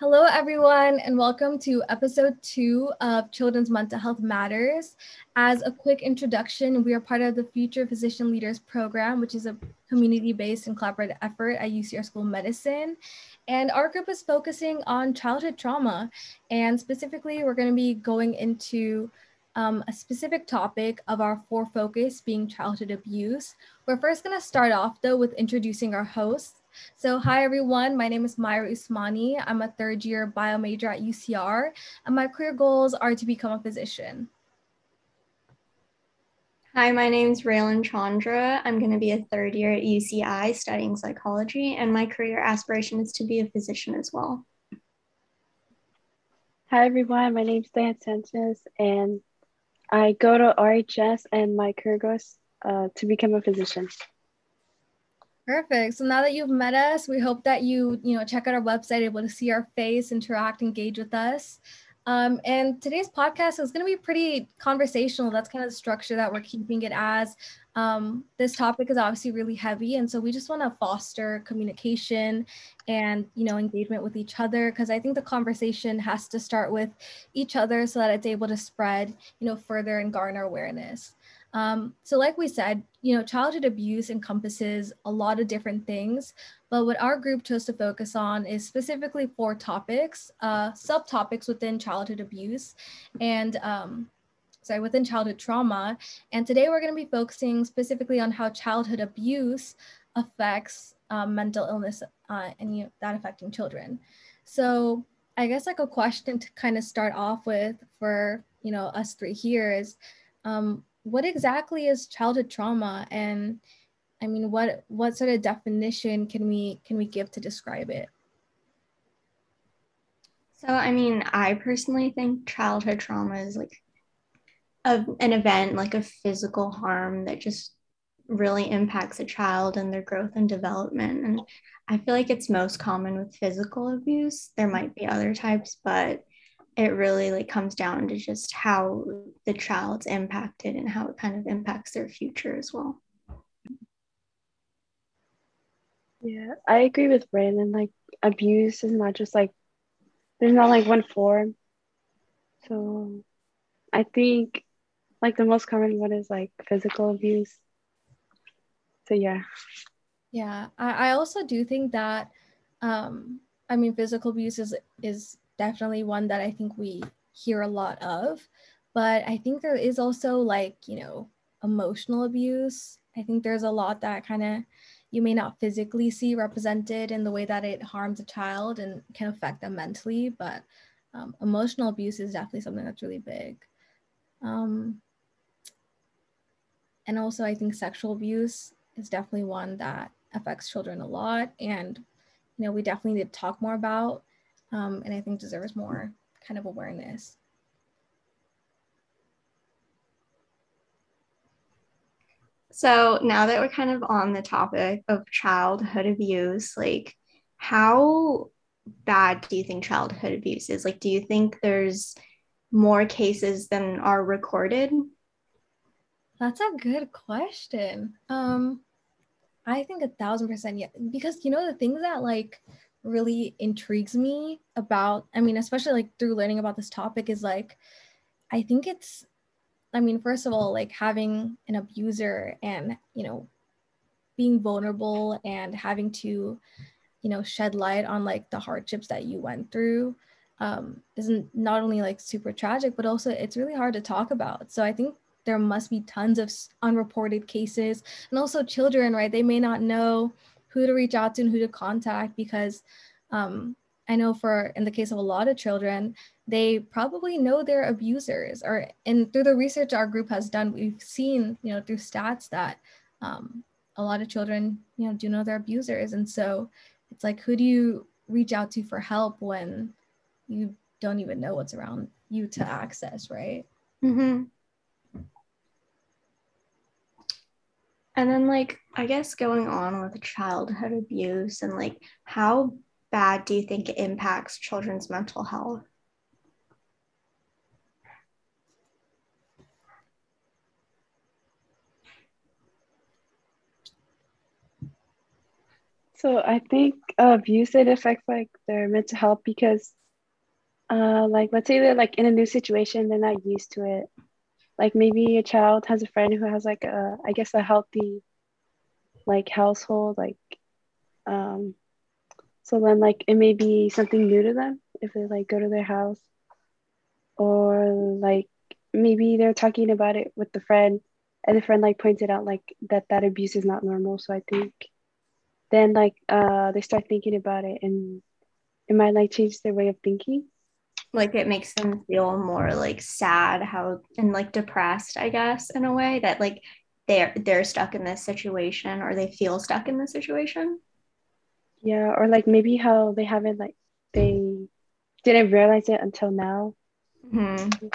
Hello, everyone, and welcome to episode two of Children's Mental Health Matters. As a quick introduction, we are part of the Future Physician Leaders Program, which is a community based and collaborative effort at UCR School of Medicine. And our group is focusing on childhood trauma. And specifically, we're going to be going into um, a specific topic of our four focus being childhood abuse. We're first going to start off, though, with introducing our hosts. So hi everyone, my name is Myra Usmani. I'm a third year bio major at UCR and my career goals are to become a physician. Hi, my name is Raelyn Chandra. I'm going to be a third year at UCI studying psychology and my career aspiration is to be a physician as well. Hi everyone, my name is Diane Sanchez and I go to RHS and my career goals uh, to become a physician. Perfect. So now that you've met us, we hope that you, you know, check out our website, able to see our face, interact, engage with us. Um, and today's podcast is going to be pretty conversational. That's kind of the structure that we're keeping it as. Um, this topic is obviously really heavy, and so we just want to foster communication and you know engagement with each other because I think the conversation has to start with each other so that it's able to spread you know further and garner awareness. Um, so like we said, you know, childhood abuse encompasses a lot of different things, but what our group chose to focus on is specifically four topics, uh, subtopics within childhood abuse and um, sorry, within childhood trauma. And today we're gonna be focusing specifically on how childhood abuse affects um, mental illness uh, and you know, that affecting children. So I guess like a question to kind of start off with for, you know, us three here is, um, what exactly is childhood trauma? And i mean what what sort of definition can we can we give to describe it? So i mean i personally think childhood trauma is like a, an event like a physical harm that just really impacts a child and their growth and development. And i feel like it's most common with physical abuse. There might be other types but it really like comes down to just how the child's impacted and how it kind of impacts their future as well. Yeah, I agree with Brandon. Like abuse is not just like there's not like one form. So I think like the most common one is like physical abuse. So yeah. Yeah, I, I also do think that um I mean physical abuse is is definitely one that I think we hear a lot of. But I think there is also like, you know, emotional abuse. I think there's a lot that kind of you may not physically see represented in the way that it harms a child and can affect them mentally, but um, emotional abuse is definitely something that's really big. Um, and also, I think sexual abuse is definitely one that affects children a lot. And, you know, we definitely need to talk more about um, and I think deserves more kind of awareness. So now that we're kind of on the topic of childhood abuse, like how bad do you think childhood abuse is? Like, do you think there's more cases than are recorded? That's a good question. Um, I think a thousand percent yeah, because you know the things that like really intrigues me about i mean especially like through learning about this topic is like i think it's i mean first of all like having an abuser and you know being vulnerable and having to you know shed light on like the hardships that you went through um, isn't not only like super tragic but also it's really hard to talk about. So i think there must be tons of unreported cases and also children right? They may not know who to reach out to and who to contact because um, I know for in the case of a lot of children, they probably know their abusers or and through the research our group has done, we've seen, you know, through stats that um, a lot of children, you know, do know their abusers. And so it's like, who do you reach out to for help when you don't even know what's around you to access, right? Mm-hmm. And then, like, I guess going on with childhood abuse and like how bad do you think it impacts children's mental health? So I think abuse it affects like their mental health because, uh, like let's say they're like in a new situation, they're not used to it. Like maybe a child has a friend who has like a, I guess a healthy, like household, like, um, so then like it may be something new to them if they like go to their house, or like maybe they're talking about it with the friend, and the friend like pointed out like that that abuse is not normal. So I think then like uh they start thinking about it and it might like change their way of thinking like it makes them feel more like sad how and like depressed i guess in a way that like they're they're stuck in this situation or they feel stuck in this situation. Yeah or like maybe how they haven't like they didn't realize it until now. Mm-hmm.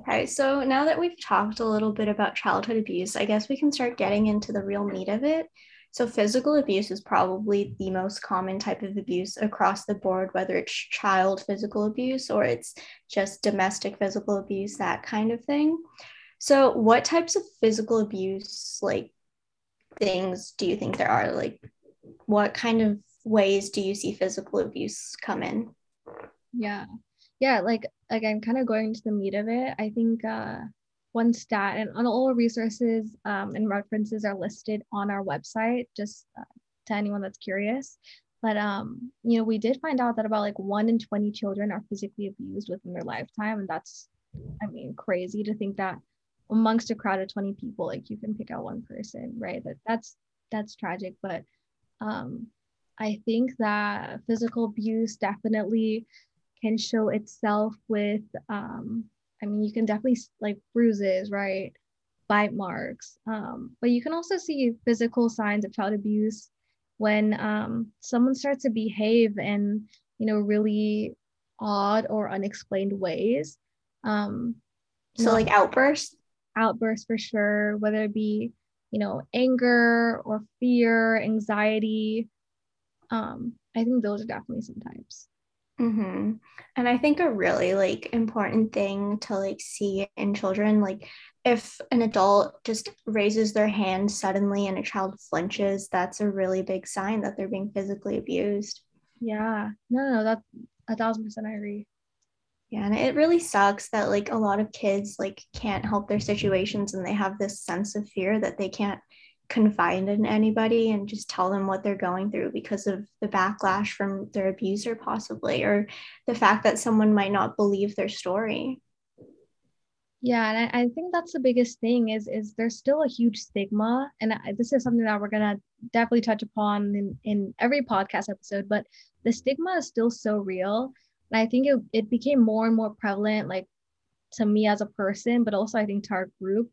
okay so now that we've talked a little bit about childhood abuse i guess we can start getting into the real meat of it so, physical abuse is probably the most common type of abuse across the board, whether it's child physical abuse or it's just domestic physical abuse, that kind of thing. So, what types of physical abuse, like things, do you think there are? Like, what kind of ways do you see physical abuse come in? Yeah. Yeah. Like, again, kind of going to the meat of it, I think uh, one stat and all resources um, and references are listed on our website just uh, to anyone that's curious. But um, you know we did find out that about like one in 20 children are physically abused within their lifetime and that's i mean crazy to think that amongst a crowd of 20 people like you can pick out one person right? That that's that's tragic but um, i think that physical abuse definitely can show itself with um, I mean, you can definitely like bruises, right? Bite marks. Um, but you can also see physical signs of child abuse when um, someone starts to behave in, you know, really odd or unexplained ways. Um, so, like outbursts? Outbursts for sure, whether it be, you know, anger or fear, anxiety. Um, I think those are definitely some types. Mm-hmm. And I think a really like important thing to like see in children, like if an adult just raises their hand suddenly and a child flinches, that's a really big sign that they're being physically abused. Yeah, no, no, that's a thousand percent I agree. Yeah, and it really sucks that like a lot of kids like can't help their situations and they have this sense of fear that they can't confide in anybody and just tell them what they're going through because of the backlash from their abuser possibly or the fact that someone might not believe their story. Yeah and I, I think that's the biggest thing is is there's still a huge stigma. And I, this is something that we're gonna definitely touch upon in in every podcast episode but the stigma is still so real. And i think it, it became more and more prevalent like to me as a person but also i think to our group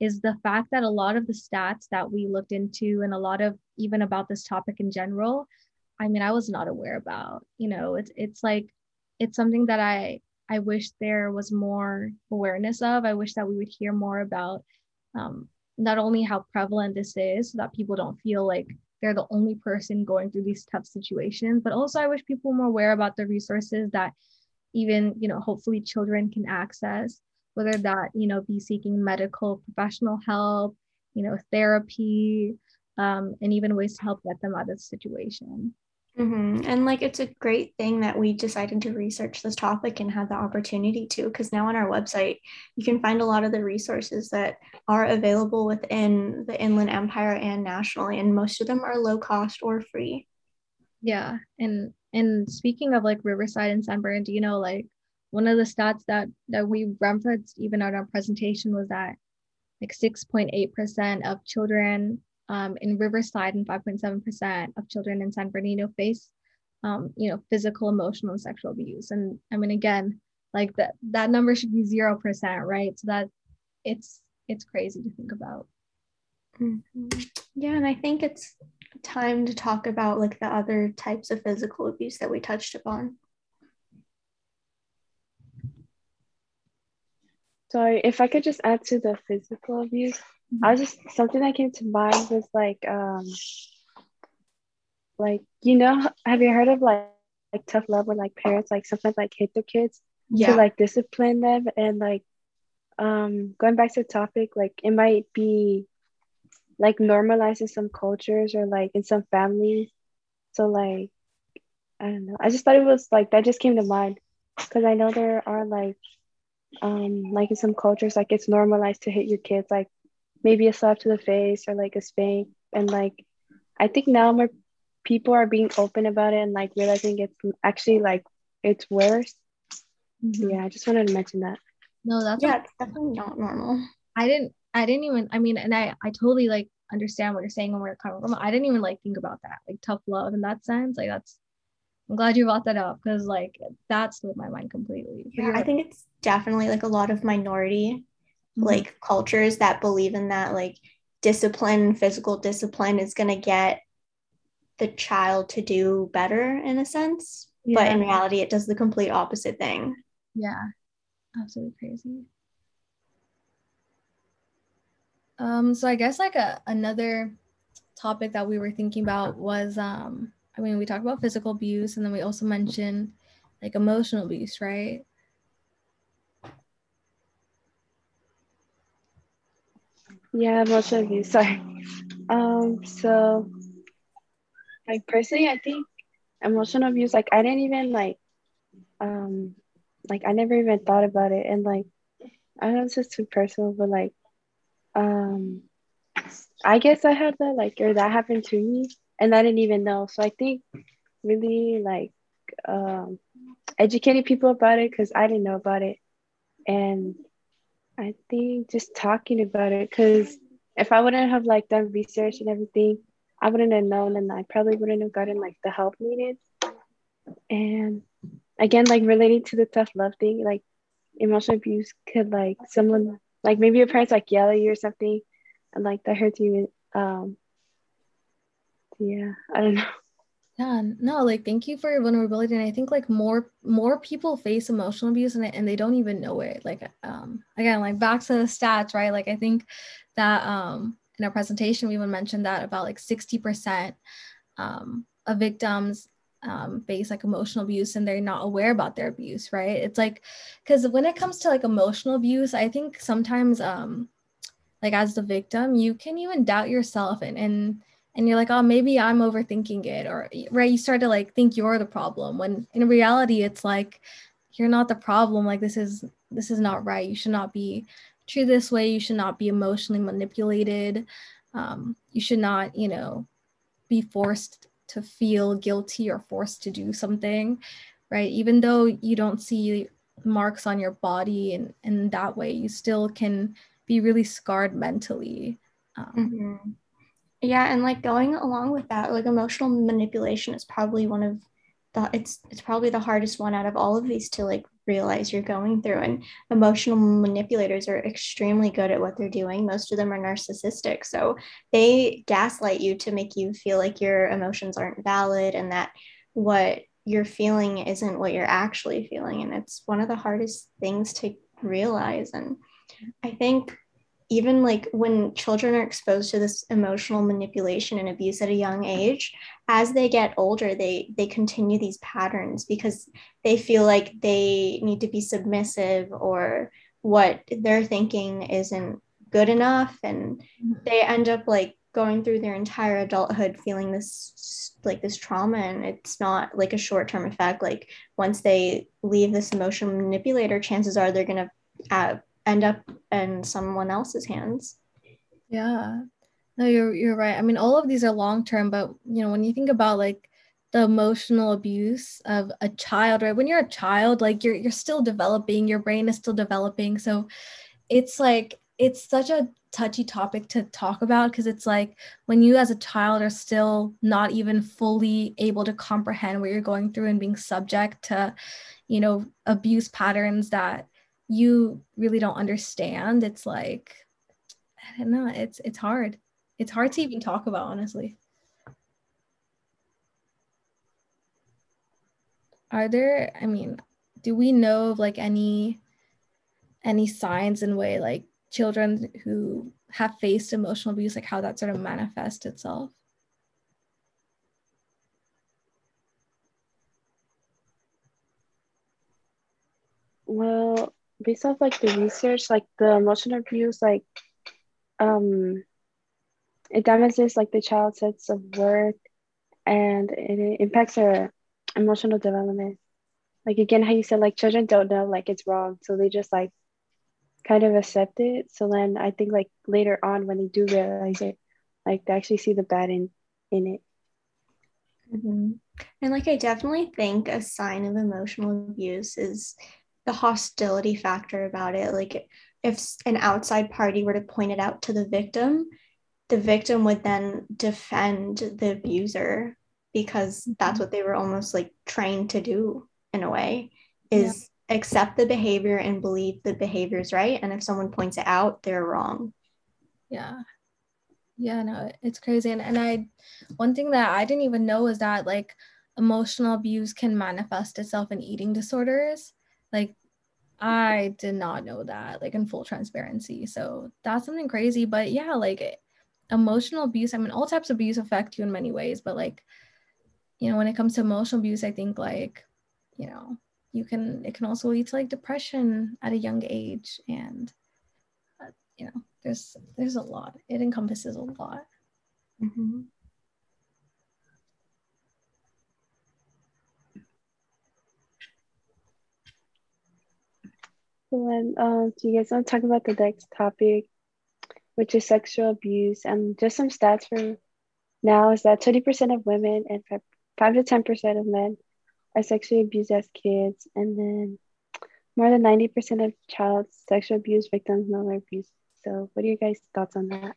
is the fact that a lot of the stats that we looked into and a lot of even about this topic in general i mean i was not aware about you know it's it's like it's something that i i wish there was more awareness of. I wish that we would hear more about um, not only how prevalent this is so that people don't feel like they're the only person going through these tough situations but also i wish people were more aware about the resources that even you know hopefully children can access whether that you know be seeking medical professional help you know therapy um, and even ways to help get them out of the situation. Mm-hmm. and like it's a great thing that we decided to research this topic and had the opportunity to because now on our website you can find a lot of the resources that are available within the inland empire and nationally and most of them are low cost or free. Yeah. And and speaking of like riverside and san bernardino like one of the stats that that we referenced even at our presentation was that like 6.8% of children um, in Riverside and 5.7% of children in San Bernardino face, um, you know, physical, emotional, and sexual abuse. And I mean, again, like that that number should be zero percent, right? So that it's it's crazy to think about. Mm-hmm. Yeah, and I think it's time to talk about like the other types of physical abuse that we touched upon. Sorry, if I could just add to the physical abuse, mm-hmm. I was just something that came to mind was like um like you know have you heard of like like tough love where like parents like sometimes like hit their kids yeah. to like discipline them and like um going back to the topic like it might be like normalized in some cultures or like in some families. So like I don't know. I just thought it was like that just came to mind because I know there are like um like in some cultures like it's normalized to hit your kids like maybe a slap to the face or like a spank and like I think now more people are being open about it and like realizing it's actually like it's worse. Mm-hmm. Yeah, I just wanted to mention that. No, that's yeah, it's definitely not normal. I didn't I didn't even I mean and I I totally like understand what you're saying and where you're coming from. I didn't even like think about that. Like tough love in that sense. Like that's I'm glad you brought that up because like that slipped my mind completely. Yeah, I think it's definitely like a lot of minority mm-hmm. like cultures that believe in that like discipline, physical discipline is gonna get the child to do better in a sense. Yeah. But in reality it does the complete opposite thing. Yeah. Absolutely crazy. Um, so I guess like a another topic that we were thinking about was um I mean we talked about physical abuse and then we also mentioned like emotional abuse, right? Yeah, emotional abuse. Sorry. Um, so like personally I think emotional abuse, like I didn't even like um like I never even thought about it and like I don't know it's just too personal, but like um I guess I had that like or that happened to me and I didn't even know. So I think really like um educating people about it because I didn't know about it. And I think just talking about it because if I wouldn't have like done research and everything, I wouldn't have known and I probably wouldn't have gotten like the help needed. And again, like relating to the tough love thing, like emotional abuse could like someone like maybe your parents like yell at you or something and like that hurts you um yeah i don't know yeah no like thank you for your vulnerability and i think like more more people face emotional abuse and, and they don't even know it like um again like back to the stats right like i think that um in our presentation we even mentioned that about like 60% um, of victims um, face like emotional abuse and they're not aware about their abuse, right? It's like, because when it comes to like emotional abuse, I think sometimes, um, like as the victim, you can even doubt yourself and and and you're like, oh, maybe I'm overthinking it, or right, you start to like think you're the problem when in reality it's like you're not the problem. Like this is this is not right. You should not be treated this way. You should not be emotionally manipulated. Um, you should not, you know, be forced to feel guilty or forced to do something, right? Even though you don't see marks on your body and in that way, you still can be really scarred mentally. Um, mm-hmm. Yeah, and like going along with that, like emotional manipulation is probably one of the it's it's probably the hardest one out of all of these to like realize you're going through. And emotional manipulators are extremely good at what they're doing. Most of them are narcissistic. So they gaslight you to make you feel like your emotions aren't valid and that what you're feeling isn't what you're actually feeling. And it's one of the hardest things to realize. And I think even like when children are exposed to this emotional manipulation and abuse at a young age as they get older they they continue these patterns because they feel like they need to be submissive or what they're thinking isn't good enough. And mm-hmm. they end up like going through their entire adulthood feeling this like this trauma. And it's not like a short-term effect. Like once they leave this emotional manipulator chances are they're going to uh, end up in someone else's hands. Yeah. No, you're you're right. I mean, all of these are long term, but you know, when you think about like the emotional abuse of a child, right? When you're a child, like you're you're still developing, your brain is still developing. So it's like it's such a touchy topic to talk about because it's like when you as a child are still not even fully able to comprehend what you're going through and being subject to you know abuse patterns that you really don't understand it's like i don't know it's it's hard. It's hard to even talk about honestly. Are there i mean do we know of like any any signs and way like children who have faced emotional abuse like how that sort of manifests itself? Well based off like the research, like the emotional abuse, like um it damages like the child's sense of worth and it impacts their emotional development. Like again how you said like children don't know like it's wrong so they just like kind of accept it. So then i think like later on when they do realize it like they actually see the bad in in it. Mm-hmm. and like i definitely think a sign of emotional abuse is the hostility factor about it. Like if an outside party were to point it out to the victim the victim would then defend the abuser because that's mm-hmm. what they were almost like trained to do in a way is yeah. accept the behavior and believe the behavior is right. And if someone points it out they're wrong. Yeah. Yeah no it's crazy. And, and i one thing that i didn't even know is that like emotional abuse can manifest itself in eating disorders like i did not know that like in full transparency. So that's something crazy but yeah like emotional abuse i mean all types of abuse affect you in many ways but like you know when it comes to emotional abuse i think like you know you can it can also lead to like depression at a young age and uh, you know there's there's a lot. It encompasses a lot. Mm-hmm. So then, um, do you guys want to talk about the next topic, which is sexual abuse? And just some stats for now is that 20% of women and 5 to 10% of men are sexually abused as kids, and then more than 90% of child sexual abuse victims know they're abused. So, what are your guys' thoughts on that?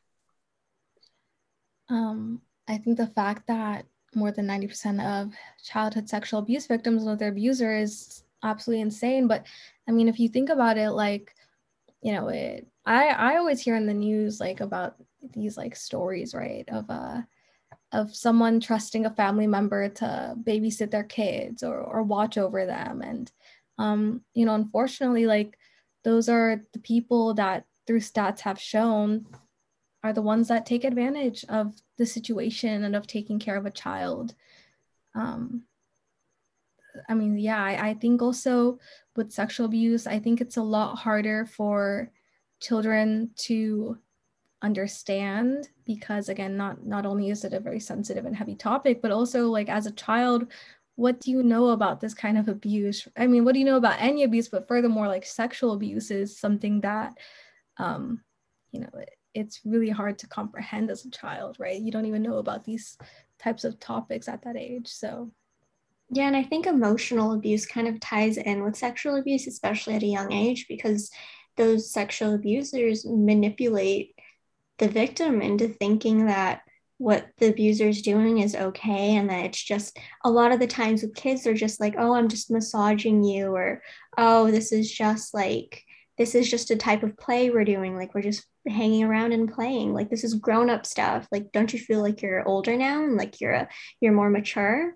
Um, I think the fact that more than 90% of childhood sexual abuse victims know their abuser is absolutely insane. But I mean, if you think about it, like, you know, it, I, I always hear in the news like about these like stories, right, of uh of someone trusting a family member to babysit their kids or, or watch over them and um, you know unfortunately like those are the people that through stats have shown are the ones that take advantage of the situation and of taking care of a child um, i mean yeah I, I think also with sexual abuse i think it's a lot harder for children to understand because again not not only is it a very sensitive and heavy topic but also like as a child what do you know about this kind of abuse? I mean what do you know about any abuse? But furthermore like sexual abuse is something that um you know it, it's really hard to comprehend as a child right? You don't even know about these types of topics at that age so yeah and i think emotional abuse kind of ties in with sexual abuse especially at a young age because those sexual abusers manipulate the victim into thinking that what the abuser is doing is okay and that it's just a lot of the times with kids they're just like oh i'm just massaging you or oh this is just like this is just a type of play we're doing like we're just hanging around and playing like this is grown up stuff like don't you feel like you're older now and like you're a you're more mature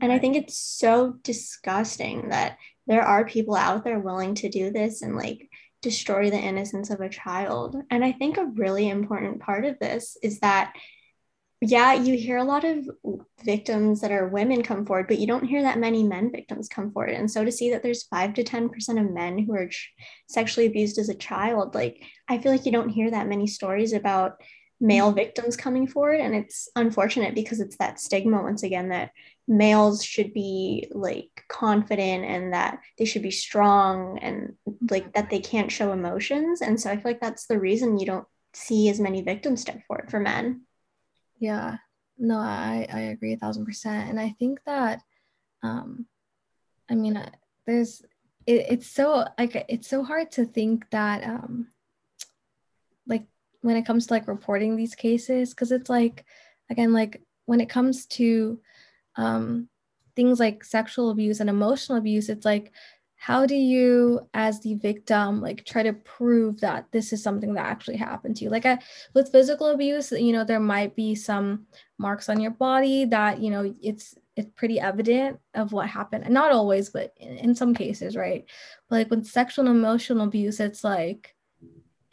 and i think it's so disgusting that there are people out there willing to do this and like destroy the innocence of a child. And I think a really important part of this is that, yeah, you hear a lot of victims that are women come forward, but you don't hear that many men victims come forward. And so to see that there's five to 10% of men who are sexually abused as a child, like, I feel like you don't hear that many stories about male victims coming forward and it's unfortunate because it's that stigma once again that males should be like confident and that they should be strong and like that they can't show emotions and so i feel like that's the reason you don't see as many victims step forward for men. Yeah. No i i agree a thousand percent and i think that um i mean uh, there's it, it's so like it's so hard to think that um when it comes to like reporting these cases because it's like again like when it comes to um, things like sexual abuse and emotional abuse, it's like, how do you, as the victim, like try to prove that this is something that actually happened to you? Like I, with physical abuse, you know, there might be some marks on your body that, you know, it's it's pretty evident of what happened. And not always, but in, in some cases, right? But like with sexual and emotional abuse, it's like,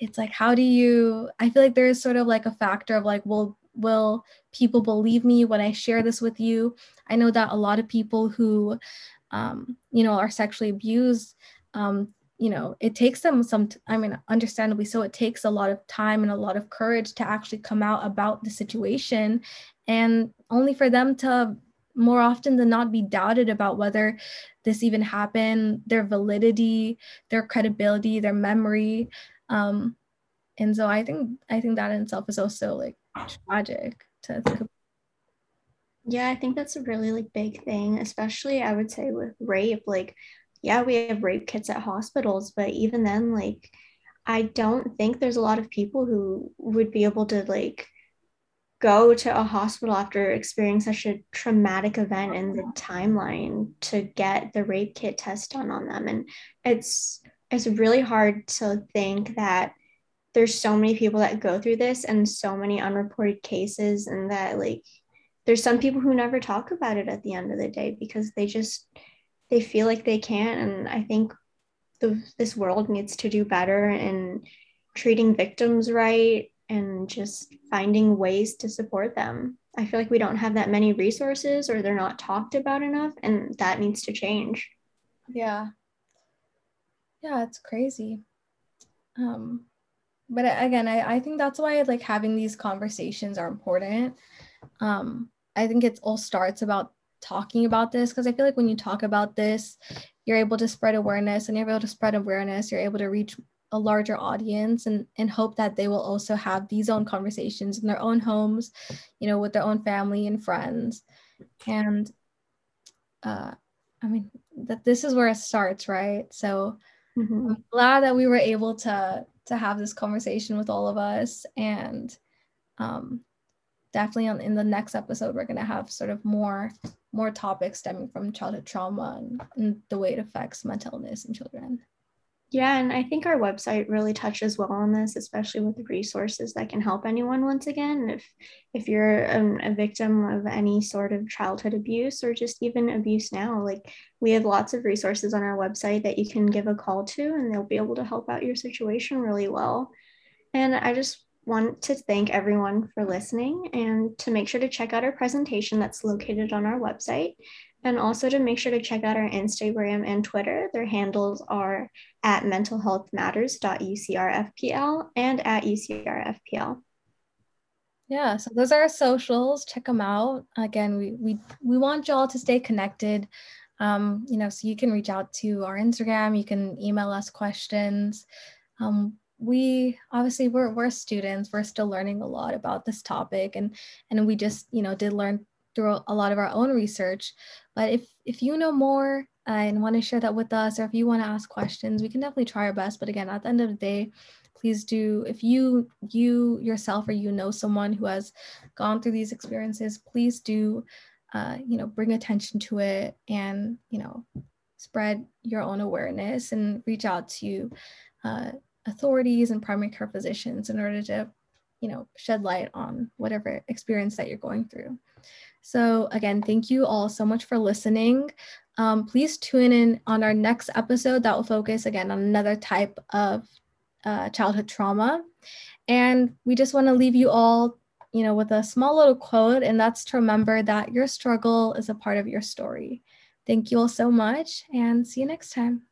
it's like, how do you, I feel like there is sort of like a factor of like, well, will people believe me when I share this with you? I know that a lot of people who, um, you know, are sexually abused, um, you know it takes them some i mean understandably so it takes a lot of time and a lot of courage to actually come out about the situation and only for them to more often than not be doubted about whether this even happened their validity their credibility their memory um and so i think i think that in itself is also like tragic to think about yeah i think that's a really like big thing especially i would say with rape like yeah, we have rape kits at hospitals, but even then, like, I don't think there's a lot of people who would be able to like go to a hospital after experiencing such a traumatic event in the timeline to get the rape kit test done on them. And it's it's really hard to think that there's so many people that go through this and so many unreported cases and that like there's some people who never talk about it at the end of the day because they just they feel like they can't. And I think the, this world needs to do better in treating victims right and just finding ways to support them. I feel like we don't have that many resources or they're not talked about enough, and that needs to change. Yeah. Yeah, it's crazy. Um, but again, I, I think that's why like having these conversations are important. Um, I think it all starts about talking about this because I feel like when you talk about this, you're able to spread awareness and you're able to spread awareness, you're able to reach a larger audience and, and hope that they will also have these own conversations in their own homes, you know, with their own family and friends. And uh, I mean, that this is where it starts, right? So mm-hmm. I'm glad that we were able to to have this conversation with all of us and um, definitely on, in the next episode we're going to have sort of more more topics stemming from childhood trauma and, and the way it affects mental illness in children yeah and i think our website really touches well on this especially with the resources that can help anyone once again. If if you're um, a victim of any sort of childhood abuse or just even abuse now like we have lots of resources on our website that you can give a call to and they'll be able to help out your situation really well. And i just want to thank everyone for listening and to make sure to check out our presentation that's located on our website and also to make sure to check out our Instagram and Twitter. Their handles are at mentalhealthmatters.ucrfpl and at ucrfpl. Yeah, so those are our socials. Check them out. Again, we we we want y'all to stay connected. Um, you know, so you can reach out to our Instagram. You can email us questions. Um, we obviously we're we're students we're still learning a lot about this topic and and we just you know did learn through a lot of our own research. But if if you know more uh, and want to share that with us or if you want to ask questions we can definitely try our best. But again at the end of the day please do if you you yourself or you know someone who has gone through these experiences please do uh, you know bring attention to it and you know spread your own awareness and reach out to uh, authorities and primary care physicians in order to you know shed light on whatever experience that you're going through. So again thank you all so much for listening. Um, please tune in on our next episode that will focus again on another type of uh, childhood trauma. And we just want to leave you all you know with a small little quote and that's to remember that your struggle is a part of your story. Thank you all so much and see you next time